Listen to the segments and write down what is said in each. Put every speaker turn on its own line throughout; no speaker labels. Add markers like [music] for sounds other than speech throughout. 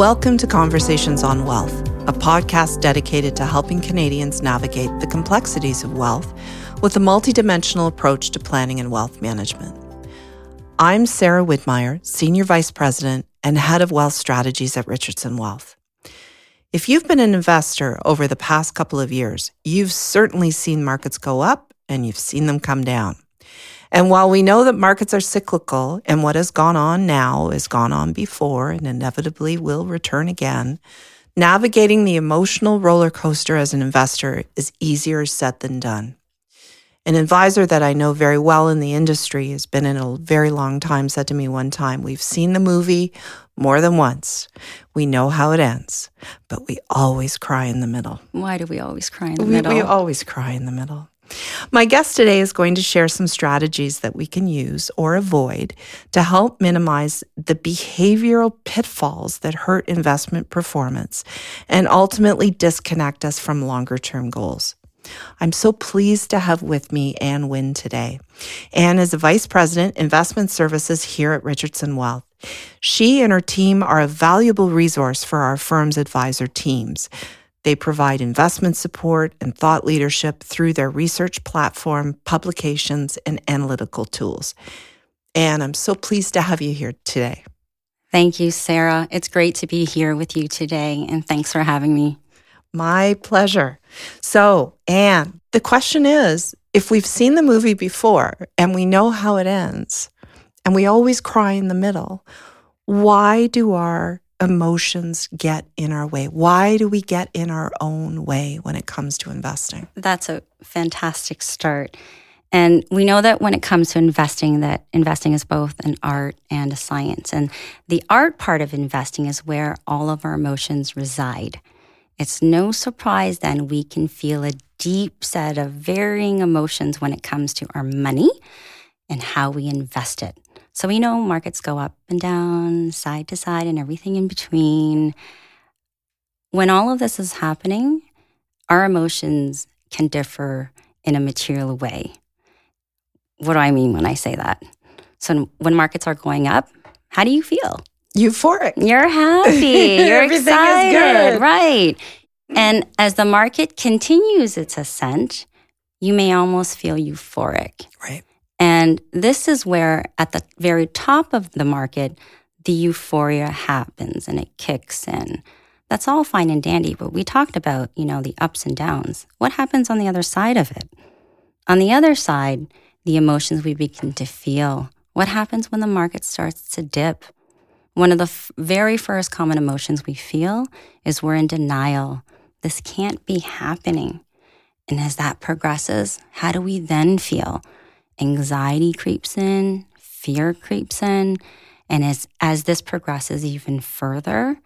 Welcome to Conversations on Wealth, a podcast dedicated to helping Canadians navigate the complexities of wealth with a multidimensional approach to planning and wealth management. I'm Sarah Widmeyer, Senior Vice President and Head of Wealth Strategies at Richardson Wealth. If you've been an investor over the past couple of years, you've certainly seen markets go up and you've seen them come down. And while we know that markets are cyclical and what has gone on now has gone on before and inevitably will return again, navigating the emotional roller coaster as an investor is easier said than done. An advisor that I know very well in the industry has been in a very long time said to me one time, We've seen the movie more than once. We know how it ends, but we always cry in the middle.
Why do we always cry in the
we,
middle?
We always cry in the middle. My guest today is going to share some strategies that we can use or avoid to help minimize the behavioral pitfalls that hurt investment performance and ultimately disconnect us from longer term goals. I'm so pleased to have with me An Nguyen today. An is a Vice President, Investment Services here at Richardson Wealth. She and her team are a valuable resource for our firm's advisor teams. They provide investment support and thought leadership through their research platform, publications, and analytical tools. And I'm so pleased to have you here today.
Thank you, Sarah. It's great to be here with you today, and thanks for having me.
My pleasure. So, An, the question is if we've seen the movie before and we know how it ends, and we always cry in the middle, why do our emotions get in our way? Why do we get in our own way when it comes to investing?
That's a fantastic start. And we know that when it comes to investing, that investing is both an art and a science. And the art part of investing is where all of our emotions reside. It's no surprise then we can feel a deep set of varying emotions when it comes to our money and how we invest it. So we know markets go up and down, side to side, and everything in between. When all of this is happening, our emotions can differ in a material way. What do I mean when I say that? So when markets are going up, how do you feel?
Euphoric.
You're happy. [laughs] You're excited. Everything is good, right. And as the market continues its ascent, you may almost feel euphoric.
Right.
And this is where, at the very top of the market, the euphoria happens and it kicks in. That's all fine and dandy, but we talked about, you know, the ups and downs. What happens on the other side of it? On the other side, the emotions we begin to feel. What happens when the market starts to dip? One of the f- very first common emotions we feel is we're in denial. This can't be happening. And as that progresses, how do we then feel? Anxiety creeps in, fear creeps in. And as, as this progresses even further,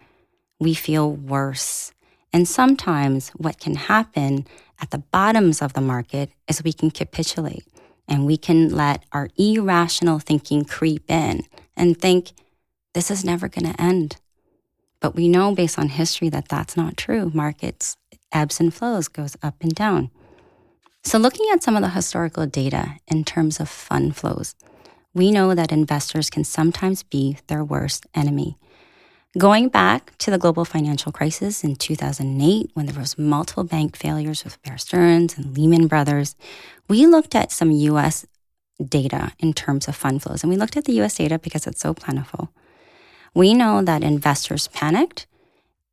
we feel worse. And sometimes what can happen at the bottoms of the market is we can capitulate and we can let our irrational thinking creep in and think, this is never going to end. But we know based on history that that's not true. Markets ebbs and flows, goes up and down. So, looking at some of the historical data in terms of fund flows, we know that investors can sometimes be their worst enemy. Going back to the global financial crisis in 2008, when there was multiple bank failures with Bear Stearns and Lehman Brothers, we looked at some U.S. data in terms of fund flows, and we looked at the U.S. data because it's so plentiful. We know that investors panicked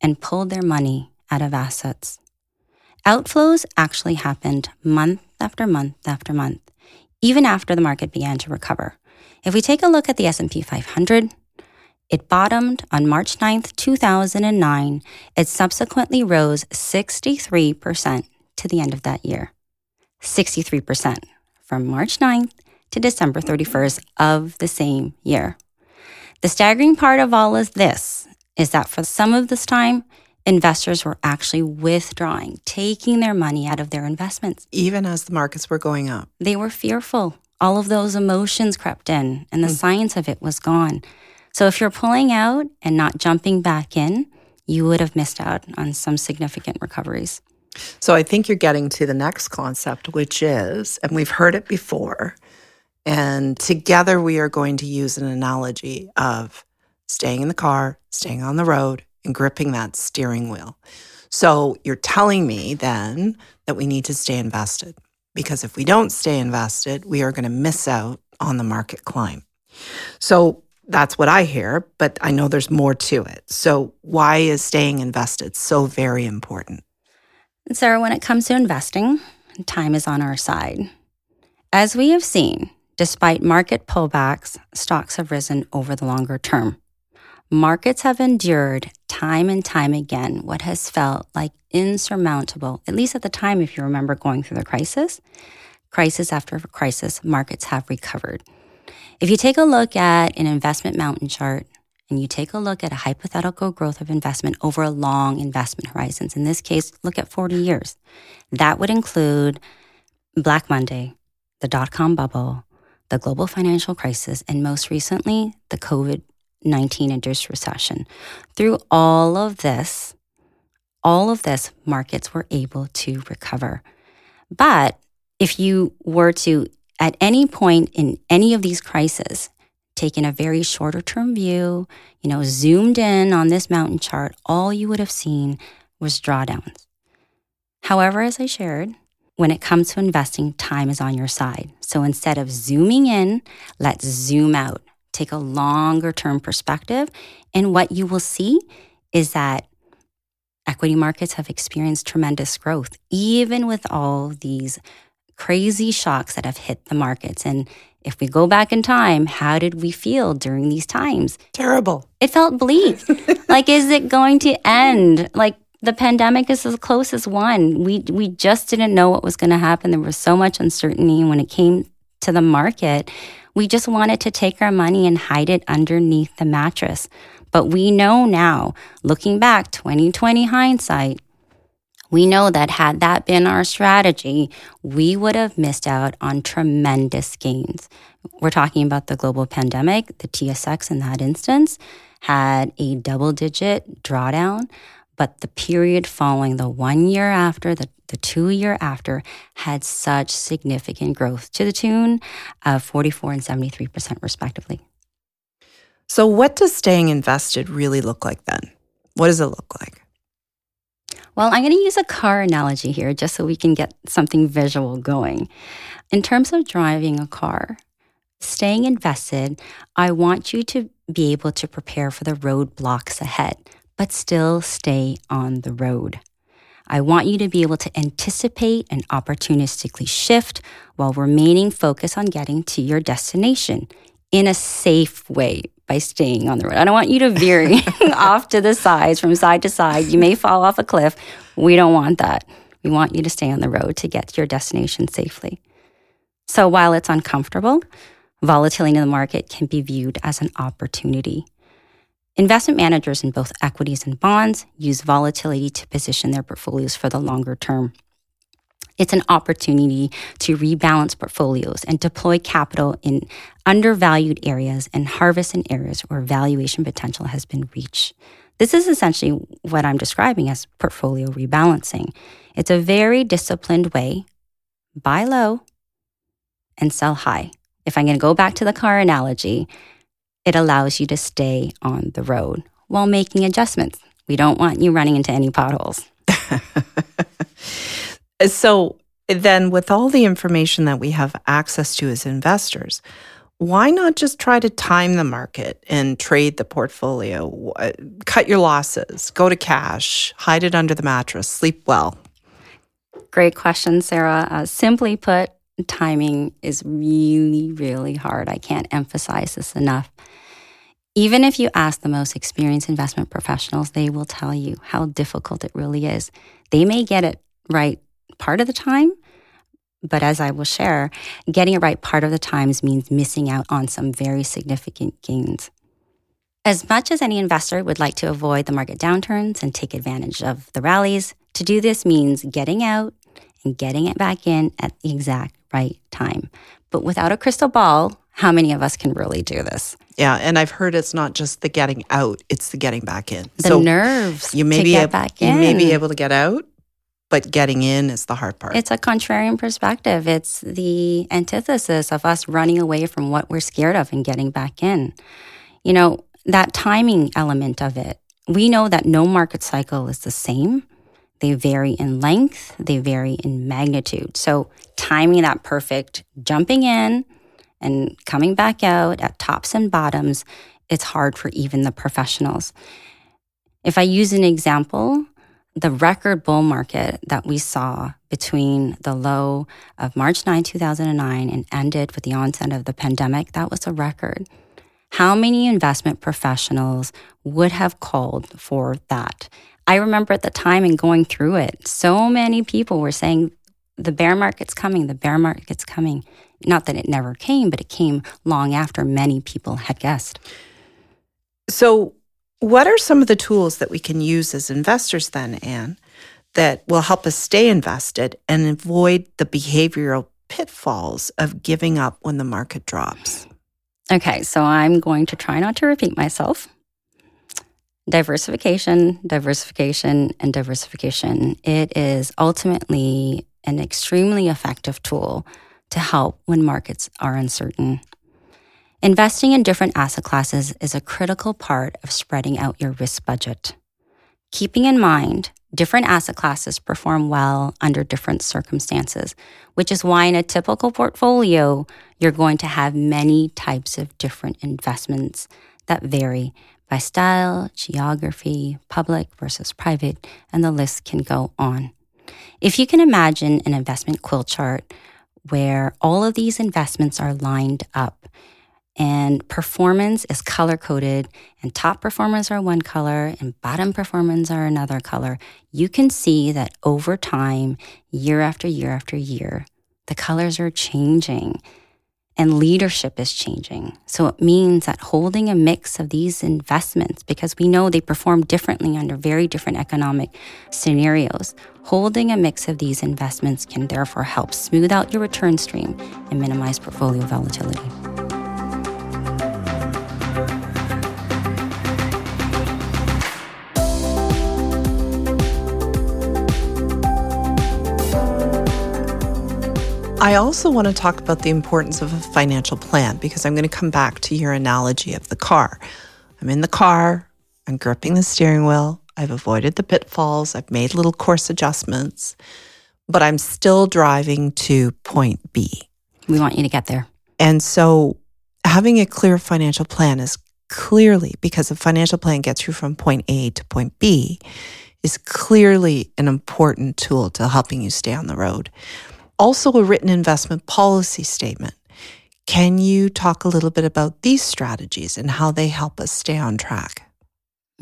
and pulled their money out of assets. Outflows actually happened month after month after month, even after the market began to recover. If we take a look at the S&P 500, it bottomed on March 9th, 2009. It subsequently rose 63% to the end of that year. 63% from March 9th to December 31st of the same year. The staggering part of all is this is that for some of this time, investors were actually withdrawing, taking their money out of their investments.
Even as the markets were going up.
They were fearful. All of those emotions crept in, and the mm. science of it was gone. So if you're pulling out and not jumping back in, you would have missed out on some significant recoveries.
So I think you're getting to the next concept, which is, and we've heard it before, and together we are going to use an analogy of staying in the car, staying on the road, and gripping that steering wheel. So you're telling me then that we need to stay invested because if we don't stay invested, we are going to miss out on the market climb. So that's what I hear, but I know there's more to it. So why is staying invested so very important?
Sarah, when it comes to investing, time is on our side. As we have seen, despite market pullbacks, stocks have risen over the longer term. Markets have endured time and time again what has felt like insurmountable, at least at the time, if you remember going through the crisis. Crisis after crisis, markets have recovered. If you take a look at an investment mountain chart and you take a look at a hypothetical growth of investment over a long investment horizons, in this case, look at 40 years, that would include Black Monday, the dot com bubble, the global financial crisis, and most recently, the COVID 19 induced recession. Through all of this, all of this, markets were able to recover. But if you were to, at any point in any of these crises, taken a very shorter term view, you know, zoomed in on this mountain chart, all you would have seen was drawdowns. However, as I shared, when it comes to investing, time is on your side. So instead of zooming in, let's zoom out take a longer term perspective. And what you will see is that equity markets have experienced tremendous growth, even with all these crazy shocks that have hit the markets. And if we go back in time, how did we feel during these times?
Terrible.
It felt bleak. [laughs] like, is it going to end? Like, the pandemic is as close as one. We we just didn't know what was going to happen. There was so much uncertainty, when it came to the market, we just wanted to take our money and hide it underneath the mattress. But we know now, looking back, 2020 hindsight, we know that had that been our strategy, we would have missed out on tremendous gains. We're talking about the global pandemic. The TSX in that instance had a double digit drawdown, but the period following the one year after, the the two year after had such significant growth to the tune of 44 and 73%, respectively.
So, what does staying invested really look like then? What does it look like?
Well, I'm going to use a car analogy here just so we can get something visual going. In terms of driving a car, staying invested, I want you to be able to prepare for the roadblocks ahead, but still stay on the road. I want you to be able to anticipate and opportunistically shift while remaining focused on getting to your destination in a safe way by staying on the road. I don't want you to veer [laughs] [laughs] off to the sides from side to side. You may fall off a cliff. We don't want that. We want you to stay on the road to get to your destination safely. So while it's uncomfortable, volatility in the market can be viewed as an opportunity. Investment managers in both equities and bonds use volatility to position their portfolios for the longer term. It's an opportunity to rebalance portfolios and deploy capital in undervalued areas and harvest in areas where valuation potential has been reached. This is essentially what I'm describing as portfolio rebalancing. It's a very disciplined way buy low and sell high. If I'm going to go back to the car analogy, it allows you to stay on the road while making adjustments. We don't want you running into any potholes. [laughs]
so, then, with all the information that we have access to as investors, why not just try to time the market and trade the portfolio? Cut your losses, go to cash, hide it under the mattress, sleep well.
Great question, Sarah. Uh, simply put, timing is really, really hard. I can't emphasize this enough. Even if you ask the most experienced investment professionals, they will tell you how difficult it really is. They may get it right part of the time, but as I will share, getting it right part of the times means missing out on some very significant gains. As much as any investor would like to avoid the market downturns and take advantage of the rallies, to do this means getting out and getting it back in at the exact right time. But without a crystal ball, how many of us can really do this?
Yeah, and I've heard it's not just the getting out; it's the getting back in.
The so nerves.
You may be able, back in. You may be able to get out, but getting in is the hard part.
It's a contrarian perspective. It's the antithesis of us running away from what we're scared of and getting back in. You know, that timing element of it We know that no market cycle is the same. They vary in length, they vary in magnitude. So, timing that perfect, jumping in and coming back out at tops and bottoms, it's hard for even the professionals. If I use an example, the record bull market that we saw between the low of March 9, 2009 and ended with the onset of the pandemic, that was a record. How many investment professionals would have called for that? I remember at the time and going through it, so many people were saying, the bear market's coming, the bear market's coming. Not that it never came, but it came long after many people had guessed.
So, what are some of the tools that we can use as investors then, An, that will help us stay invested and avoid the behavioral pitfalls of giving up when the market drops?
Okay, so I'm going to try not to repeat myself. Diversification, diversification, and diversification. It is ultimately an extremely effective tool to help when markets are uncertain. Investing in different asset classes is a critical part of spreading out your risk budget. Keeping in mind, different asset classes perform well under different circumstances, which is why in a typical portfolio, you're going to have many types of different investments that vary by style, geography, public versus private, and the list can go on. If you can imagine an investment quilt chart where all of these investments are lined up, and performance is color coded and top performers are one color and bottom performers are another color. You can see that over time year after year after year the colors are changing and leadership is changing. So it means that holding a mix of these investments because we know they perform differently under very different economic scenarios holding a mix of these investments can therefore help smooth out your return stream and minimize portfolio volatility
I also want to talk about the importance of a financial plan because I'm going to come back to your analogy of the car. I'm in the car, I'm gripping the steering wheel, I've avoided the pitfalls, I've made little course adjustments, but I'm still driving to point B.
We want you to get there.
And so having a clear financial plan is clearly because a financial plan gets you from point A to point B is clearly an important tool to helping you stay on the road also a written investment policy statement. Can you talk a little bit about these strategies and how they help us stay on track?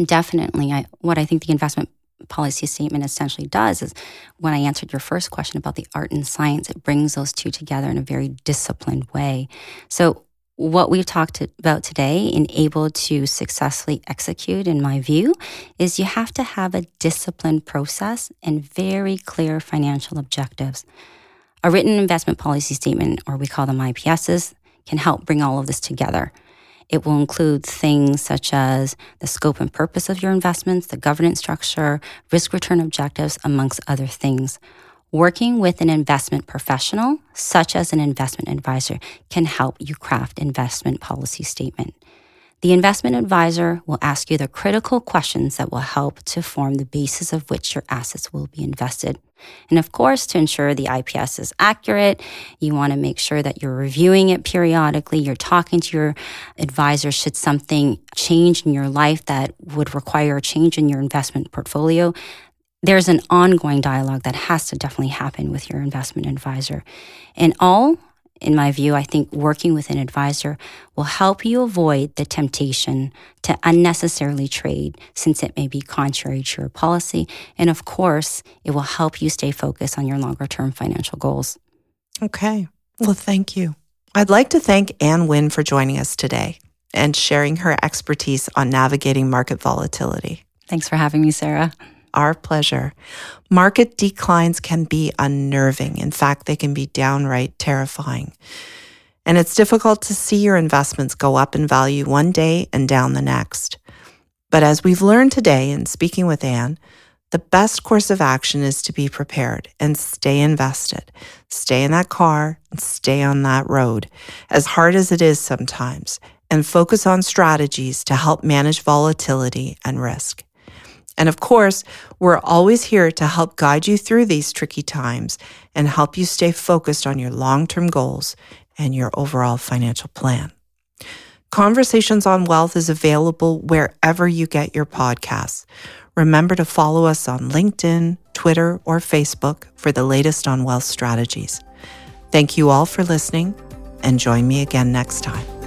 Definitely. I, what I think the investment policy statement essentially does is when I answered your first question about the art and science, it brings those two together in a very disciplined way. So, what we've talked about today and able to successfully execute, in my view, is you have to have a disciplined process and very clear financial objectives. A written investment policy statement, or we call them IPSs, can help bring all of this together. It will include things such as the scope and purpose of your investments, the governance structure, risk return objectives, amongst other things. Working with an investment professional, such as an investment advisor, can help you craft investment policy statement. The investment advisor will ask you the critical questions that will help to form the basis of which your assets will be invested. And of course, to ensure the IPS is accurate, you want to make sure that you're reviewing it periodically. You're talking to your advisor should something change in your life that would require a change in your investment portfolio. There's an ongoing dialogue that has to definitely happen with your investment advisor. And all in my view, I think working with an advisor will help you avoid the temptation to unnecessarily trade since it may be contrary to your policy. And of course, it will help you stay focused on your longer term financial goals.
Okay. Well, thank you. I'd like to thank An Nguyen for joining us today and sharing her expertise on navigating market volatility.
Thanks for having me, Sarah.
Our pleasure. Market declines can be unnerving. In fact, they can be downright terrifying. And it's difficult to see your investments go up in value one day and down the next. But as we've learned today in speaking with An, the best course of action is to be prepared and stay invested. Stay in that car and stay on that road, as hard as it is sometimes, and focus on strategies to help manage volatility and risk. And of course, we're always here to help guide you through these tricky times and help you stay focused on your long term goals and your overall financial plan. Conversations on Wealth is available wherever you get your podcasts. Remember to follow us on LinkedIn, Twitter, or Facebook for the latest on wealth strategies. Thank you all for listening and join me again next time.